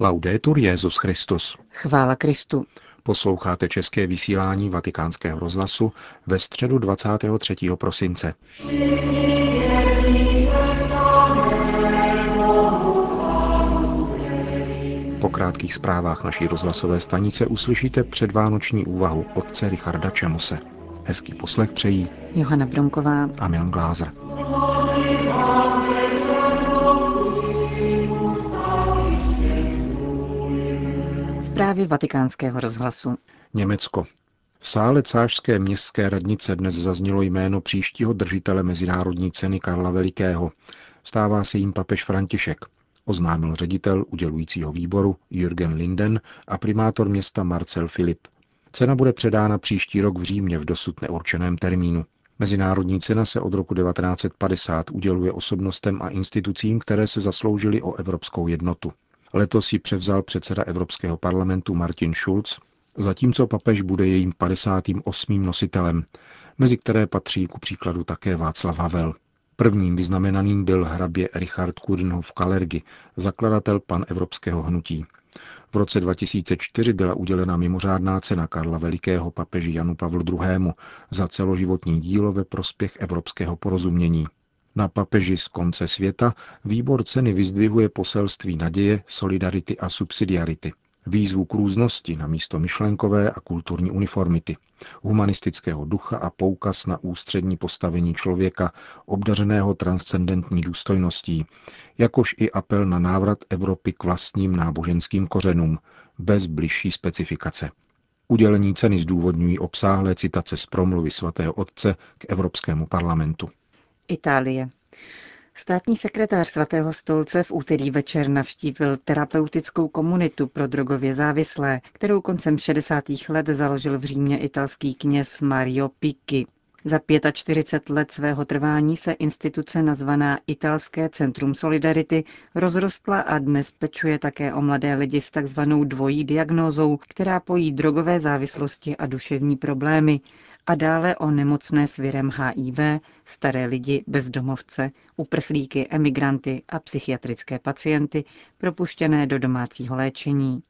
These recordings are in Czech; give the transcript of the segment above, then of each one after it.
Laudetur Jezus Christus. Chvála Kristu. Posloucháte české vysílání Vatikánského rozhlasu ve středu 23. prosince. Po krátkých zprávách naší rozhlasové stanice uslyšíte předvánoční úvahu otce Richarda Čemuse. Hezký poslech přejí Johana Bronková a Milan Glázer. Zprávy vatikánského rozhlasu. Německo. V sále Cářské městské radnice dnes zaznělo jméno příštího držitele Mezinárodní ceny Karla Velikého. Stává se jim papež František, oznámil ředitel udělujícího výboru Jürgen Linden a primátor města Marcel Filip. Cena bude předána příští rok v Římě v dosud neurčeném termínu. Mezinárodní cena se od roku 1950 uděluje osobnostem a institucím, které se zasloužily o evropskou jednotu. Letos ji převzal předseda Evropského parlamentu Martin Schulz, zatímco papež bude jejím 58. nositelem, mezi které patří ku příkladu také Václav Havel. Prvním vyznamenaným byl hrabě Richard Kudenhof Kalergi, zakladatel pan evropského hnutí. V roce 2004 byla udělena mimořádná cena Karla Velikého papeži Janu Pavlu II. za celoživotní dílo ve prospěch evropského porozumění. Na papeži z konce světa výbor ceny vyzdvihuje poselství naděje, solidarity a subsidiarity. Výzvu k různosti na místo myšlenkové a kulturní uniformity, humanistického ducha a poukaz na ústřední postavení člověka, obdařeného transcendentní důstojností, jakož i apel na návrat Evropy k vlastním náboženským kořenům, bez bližší specifikace. Udělení ceny zdůvodňují obsáhlé citace z promluvy svatého otce k Evropskému parlamentu. Itálie. Státní sekretář svatého stolce v úterý večer navštívil terapeutickou komunitu pro drogově závislé, kterou koncem 60. let založil v Římě italský kněz Mario Picchi. Za 45 let svého trvání se instituce nazvaná Italské centrum Solidarity rozrostla a dnes pečuje také o mladé lidi s takzvanou dvojí diagnózou, která pojí drogové závislosti a duševní problémy, a dále o nemocné s virem HIV, staré lidi, bezdomovce, uprchlíky, emigranty a psychiatrické pacienty propuštěné do domácího léčení.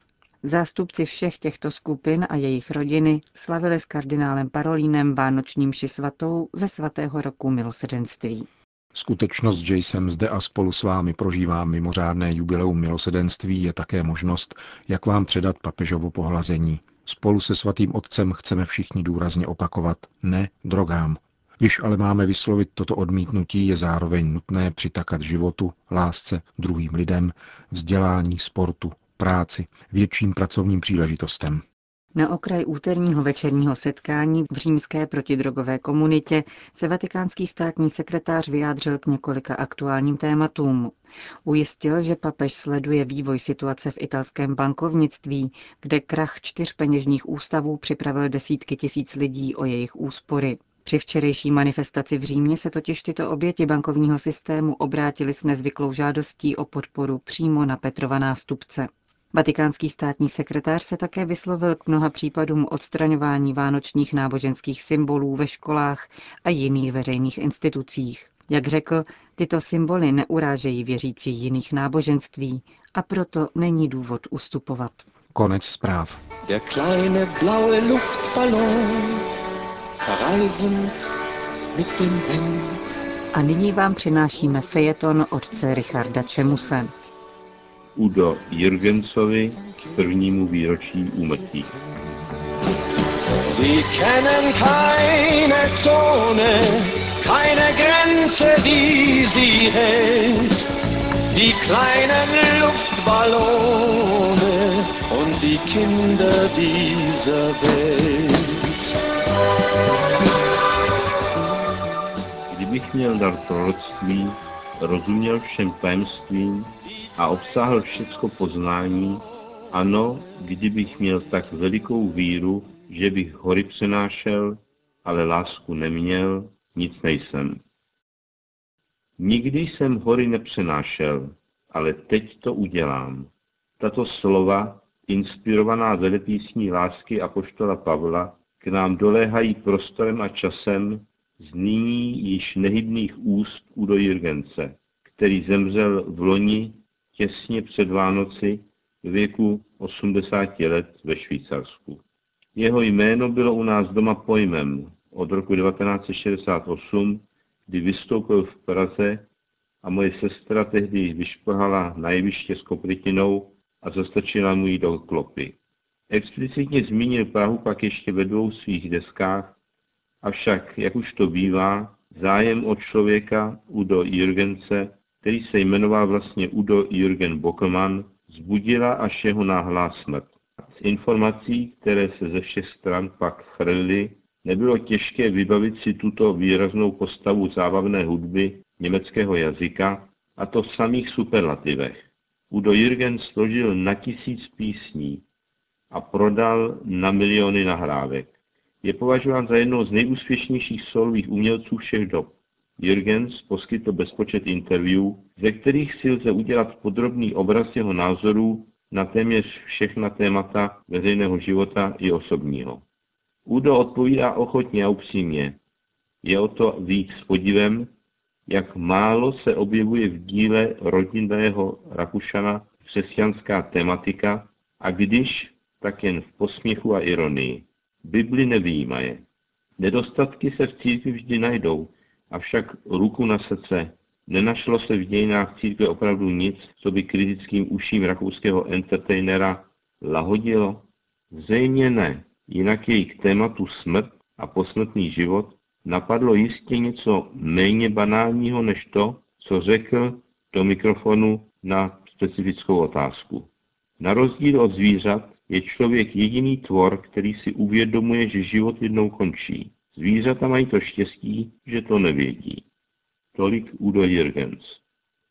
Zástupci všech těchto skupin a jejich rodiny slavili s kardinálem Parolínem Vánočním ši svatou ze svatého roku milosedenství. Skutečnost, že jsem zde a spolu s vámi prožívám mimořádné jubileum milosedenství, je také možnost, jak vám předat papežovo pohlazení. Spolu se svatým otcem chceme všichni důrazně opakovat ne drogám. Když ale máme vyslovit toto odmítnutí, je zároveň nutné přitakat životu, lásce, druhým lidem, vzdělání, sportu, práci, větším pracovním příležitostem. Na okraj úterního večerního setkání v římské protidrogové komunitě se vatikánský státní sekretář vyjádřil k několika aktuálním tématům. Ujistil, že papež sleduje vývoj situace v italském bankovnictví, kde krach čtyř peněžních ústavů připravil desítky tisíc lidí o jejich úspory. Při včerejší manifestaci v Římě se totiž tyto oběti bankovního systému obrátili s nezvyklou žádostí o podporu přímo na Petrova nástupce. Vatikánský státní sekretář se také vyslovil k mnoha případům odstraňování vánočních náboženských symbolů ve školách a jiných veřejných institucích. Jak řekl, tyto symboly neurážejí věřící jiných náboženství a proto není důvod ustupovat. Konec zpráv. Der kleine blaue Luftballon, verreisend mit dem Wind. A nyní vám přinášíme fejeton otce Richarda Čemuse. Udo Jürgensovi k prvnímu výročí úmrtí. Sie kennen keine Zone, keine Grenze, die sie hält. Die kleinen Luftballone und die Kinder dieser Welt. Kdybych měl dar proroctví, rozuměl všem tajemstvím a obsáhl všecko poznání, ano, kdybych měl tak velikou víru, že bych hory přenášel, ale lásku neměl, nic nejsem. Nikdy jsem hory nepřenášel, ale teď to udělám. Tato slova, inspirovaná zelepísní lásky Apoštola Pavla, k nám doléhají prostorem a časem z nyní již nehybných úst Udo Jürgence, který zemřel v loni těsně před Vánoci ve věku 80 let ve Švýcarsku. Jeho jméno bylo u nás doma pojmem od roku 1968, kdy vystoupil v Praze a moje sestra tehdy vyšplhala na jeviště s koprytinou a zastrčila mu ji do klopy. Explicitně zmínil Prahu pak ještě ve dvou svých deskách, avšak, jak už to bývá, zájem o člověka Udo Jürgense, který se jmenoval vlastně Udo Jürgen Bockelmann, zbudila až jeho náhlá smrt. Z informací, které se ze všech stran pak chrlily, nebylo těžké vybavit si tuto výraznou postavu zábavné hudby německého jazyka, a to v samých superlativech. Udo Jürgen složil na tisíc písní a prodal na miliony nahrávek. Je považován za jednou z nejúspěšnějších solových umělců všech dob. Jürgens poskytl bezpočet interview, ze kterých si lze udělat podrobný obraz jeho názorů na téměř všechna témata veřejného života i osobního. Udo odpovídá ochotně a upřímně. Je o to víc s podivem, jak málo se objevuje v díle rodinného Rakušana křesťanská tematika a když, tak jen v posměchu a ironii. Bibli nevýjímaje. Nedostatky se v církvi vždy najdou, avšak ruku na srdce. Nenašlo se v dějinách církve opravdu nic, co by kritickým uším rakouského entertainera lahodilo? Zřejmě ne, jinak jej k tématu smrt a posmrtný život napadlo jistě něco méně banálního než to, co řekl do mikrofonu na specifickou otázku. Na rozdíl od zvířat je člověk jediný tvor, který si uvědomuje, že život jednou končí. Zvířata mají to štěstí, že to nevědí. Tolik Udo Jürgens.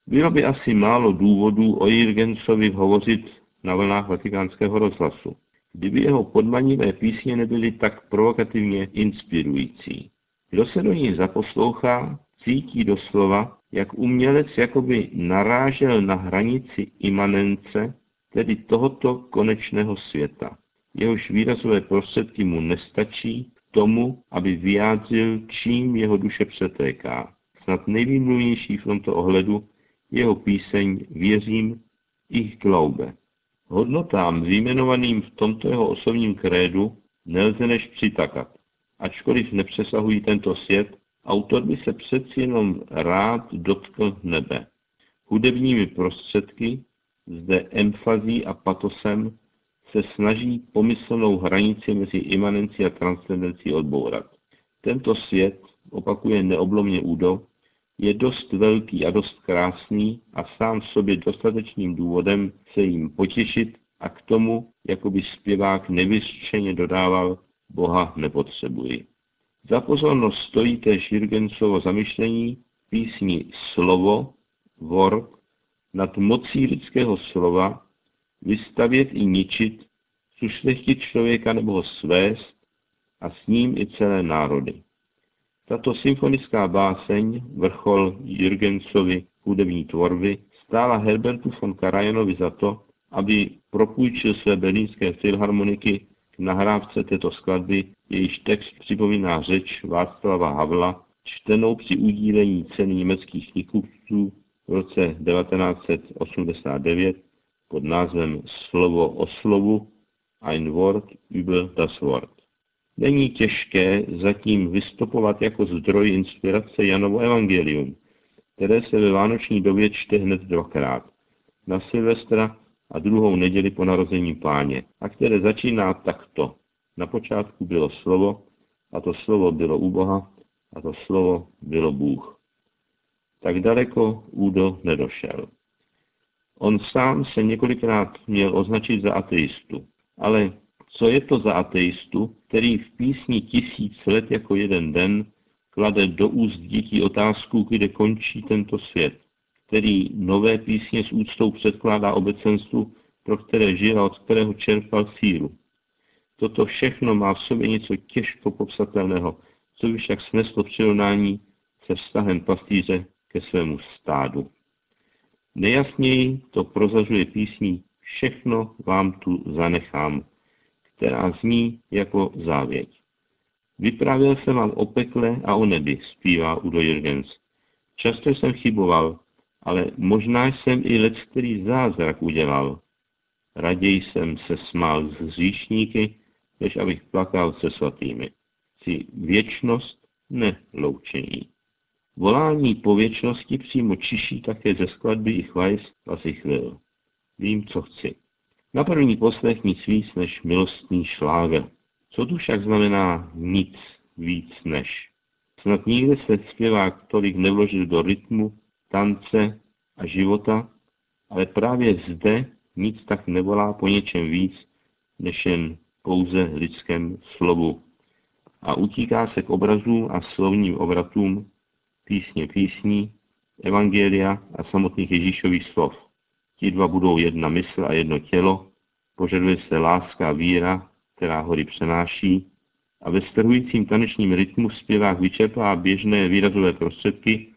Bylo by asi málo důvodů o Jürgensovi hovořit na vlnách vatikánského rozhlasu, kdyby jeho podmanivé písně nebyly tak provokativně inspirující. Kdo se do ní zaposlouchá, cítí doslova, jak umělec jakoby narážel na hranici imanence, tedy tohoto konečného světa. Jehož výrazové prostředky mu nestačí k tomu, aby vyjádřil, čím jeho duše přetéká. Snad nejvýmluvnější v tomto ohledu jeho píseň Věřím ich glaube. Hodnotám vyjmenovaným v tomto jeho osobním krédu nelze než přitakat. Ačkoliv nepřesahují tento svět, autor by se přeci jenom rád dotkl nebe. Hudebními prostředky, zde emfazí a patosem, se snaží pomyslnou hranici mezi imanencí a transcendencí odbourat. Tento svět, opakuje neoblomně Udo, je dost velký a dost krásný a sám v sobě dostatečným důvodem se jim potěšit a k tomu, jako by zpěvák nevyřčeně dodával, Boha nepotřebuji. Za pozornost stojí též Jürgensovo zamyšlení písni Slovo, Wort, nad mocí lidského slova, vystavět i ničit, sušlechtit člověka nebo ho svést a s ním i celé národy. Tato symfonická báseň, vrchol Jürgensovy hudební tvorby, stála Herbertu von Karajanovi za to, aby propůjčil své berlínské filharmoniky k nahrávce této skladby, jejíž text připomíná řeč Václava Havla, čtenou při udílení ceny německých knihkupců v roce 1989 pod názvem Slovo o slovu Ein Wort über das Wort. Není těžké zatím vystupovat jako zdroj inspirace Janovo evangelium, které se ve vánoční době čte hned dvakrát. Na Silvestra a druhou neděli po narození páně, a které začíná takto. Na počátku bylo slovo, a to slovo bylo u Boha, a to slovo bylo Bůh. Tak daleko Údo nedošel. On sám se několikrát měl označit za ateistu, ale co je to za ateistu, který v písni tisíc let jako jeden den klade do úst dětí otázku, kde končí tento svět? který nové písně s úctou předkládá obecenstvu, pro které žil a od kterého čerpal sílu. Toto všechno má v sobě něco těžko popsatelného, co by však sneslo přirovnání se vztahem pastýře ke svému stádu. Nejasněji to prozažuje písní Všechno vám tu zanechám, která zní jako závěť. Vyprávěl jsem vám o pekle a o nebi, zpívá Udo Jürgens. Často jsem chyboval, ale možná jsem i let, který zázrak udělal. Raději jsem se smál s hříšníky, než abych plakal se svatými. Chci věčnost, ne loučení. Volání po věčnosti přímo čiší také ze skladby i chvajs chvil. Vím, co chci. Na první poslech nic víc než milostný šláger. Co tu však znamená nic víc než? Snad nikde se zpěvák tolik nevložil do rytmu, tance a života, ale právě zde nic tak nevolá po něčem víc, než jen pouze lidském slovu. A utíká se k obrazům a slovním obratům písně písní, evangelia a samotných Ježíšových slov. Ti dva budou jedna mysl a jedno tělo, požaduje se láska a víra, která hory přenáší, a ve strhujícím tanečním rytmu zpěvák vyčerpá běžné výrazové prostředky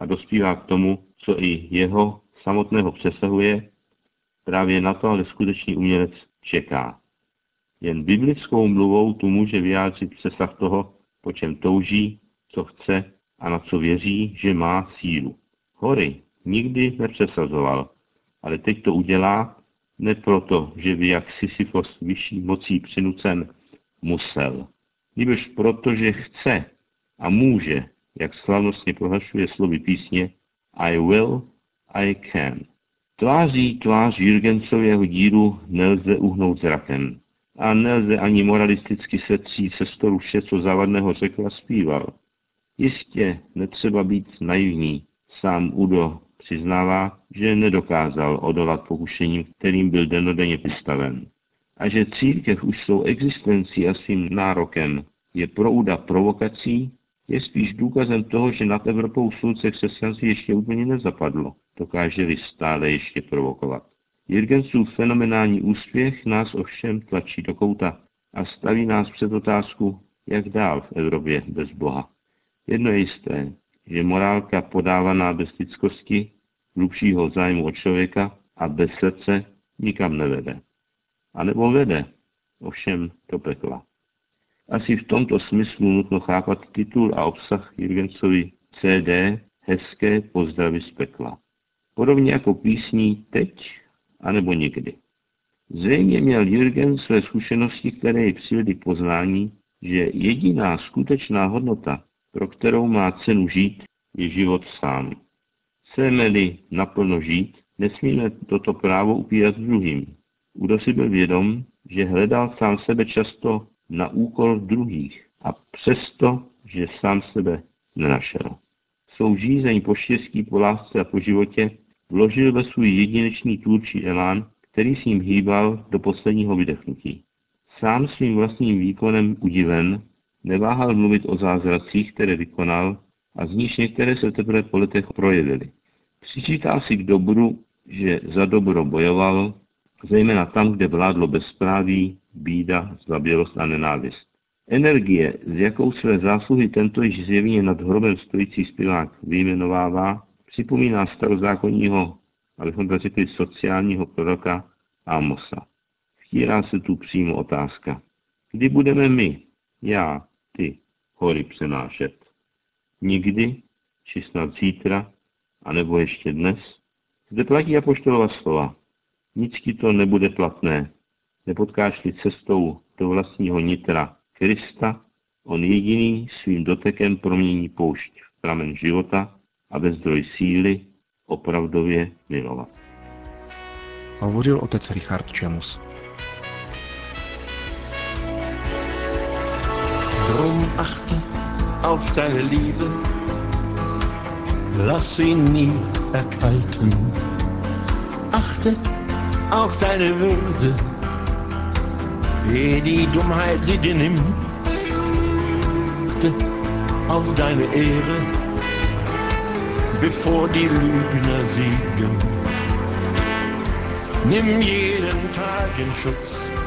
a dospívá k tomu, co i jeho samotného přesahuje, právě na to ale skutečný umělec čeká. Jen biblickou mluvou tu může vyjádřit přesah toho, po čem touží, co chce a na co věří, že má sílu. Hory nikdy nepřesazoval, ale teď to udělá ne proto, že by jak Sisyfos vyšší mocí přinucen musel, nebož proto, že chce a může, jak slavnostně prohlašuje slovy písně I will, I can. Tváří tvář Jürgensového díru nelze uhnout zrakem a nelze ani moralisticky setřít se stolu vše, co závadného řekl a zpíval. Jistě netřeba být naivní. Sám Udo přiznává, že nedokázal odolat pokušením, kterým byl denodenně vystaven. A že církev už svou existencí a svým nárokem je prouda provokací, je spíš důkazem toho, že nad Evropou slunce křesťanství ještě úplně nezapadlo, dokáže-li stále ještě provokovat. Jirgensův fenomenální úspěch nás ovšem tlačí do kouta a staví nás před otázku, jak dál v Evropě bez Boha. Jedno je jisté, že morálka podávaná bez lidskosti, hlubšího zájmu od člověka a bez srdce nikam nevede. A nebo vede, ovšem do pekla. Asi v tomto smyslu nutno chápat titul a obsah Jürgensovi CD Hezké pozdravy z pekla. Podobně jako písní Teď anebo nikdy. Zřejmě měl Jürgen své zkušenosti, které ji přivedly poznání, že jediná skutečná hodnota, pro kterou má cenu žít, je život sám. Chceme-li naplno žít, nesmíme toto právo upírat druhým. Udo si byl vědom, že hledal sám sebe často na úkol druhých a přesto, že sám sebe nenašel. Svou žízeň po štěstí, po lásce a po životě vložil ve svůj jedinečný tvůrčí elán, který s ním hýbal do posledního vydechnutí. Sám svým vlastním výkonem udiven, neváhal mluvit o zázracích, které vykonal a z níž některé se teprve po letech projevily. Přičítal si k dobru, že za dobro bojoval, zejména tam, kde vládlo bezpráví, bída, zbabělost a nenávist. Energie, z jakou své zásluhy tento již zjevně nad hrobem stojící zpěvák vyjmenovává, připomíná starozákonního, abychom to řekli sociálního proroka Amosa. Vtírá se tu přímo otázka. Kdy budeme my, já, ty, hory přenášet? Nikdy, či snad zítra, anebo ještě dnes? Zde platí apoštolova slova. Nic ti to nebude platné. Nepotkáš-li cestou do vlastního nitra Krista, on jediný svým dotekem promění poušť v pramen života a ve zdroj síly opravdově milovat. Hovořil otec Richard Čemus. Drum achte auf deine Liebe, lass sie nie erkalten. Achte auf deine Würde, ehe die Dummheit sie dir nimmt. Achte auf deine Ehre, bevor die Lügner siegen. Nimm jeden Tag in Schutz.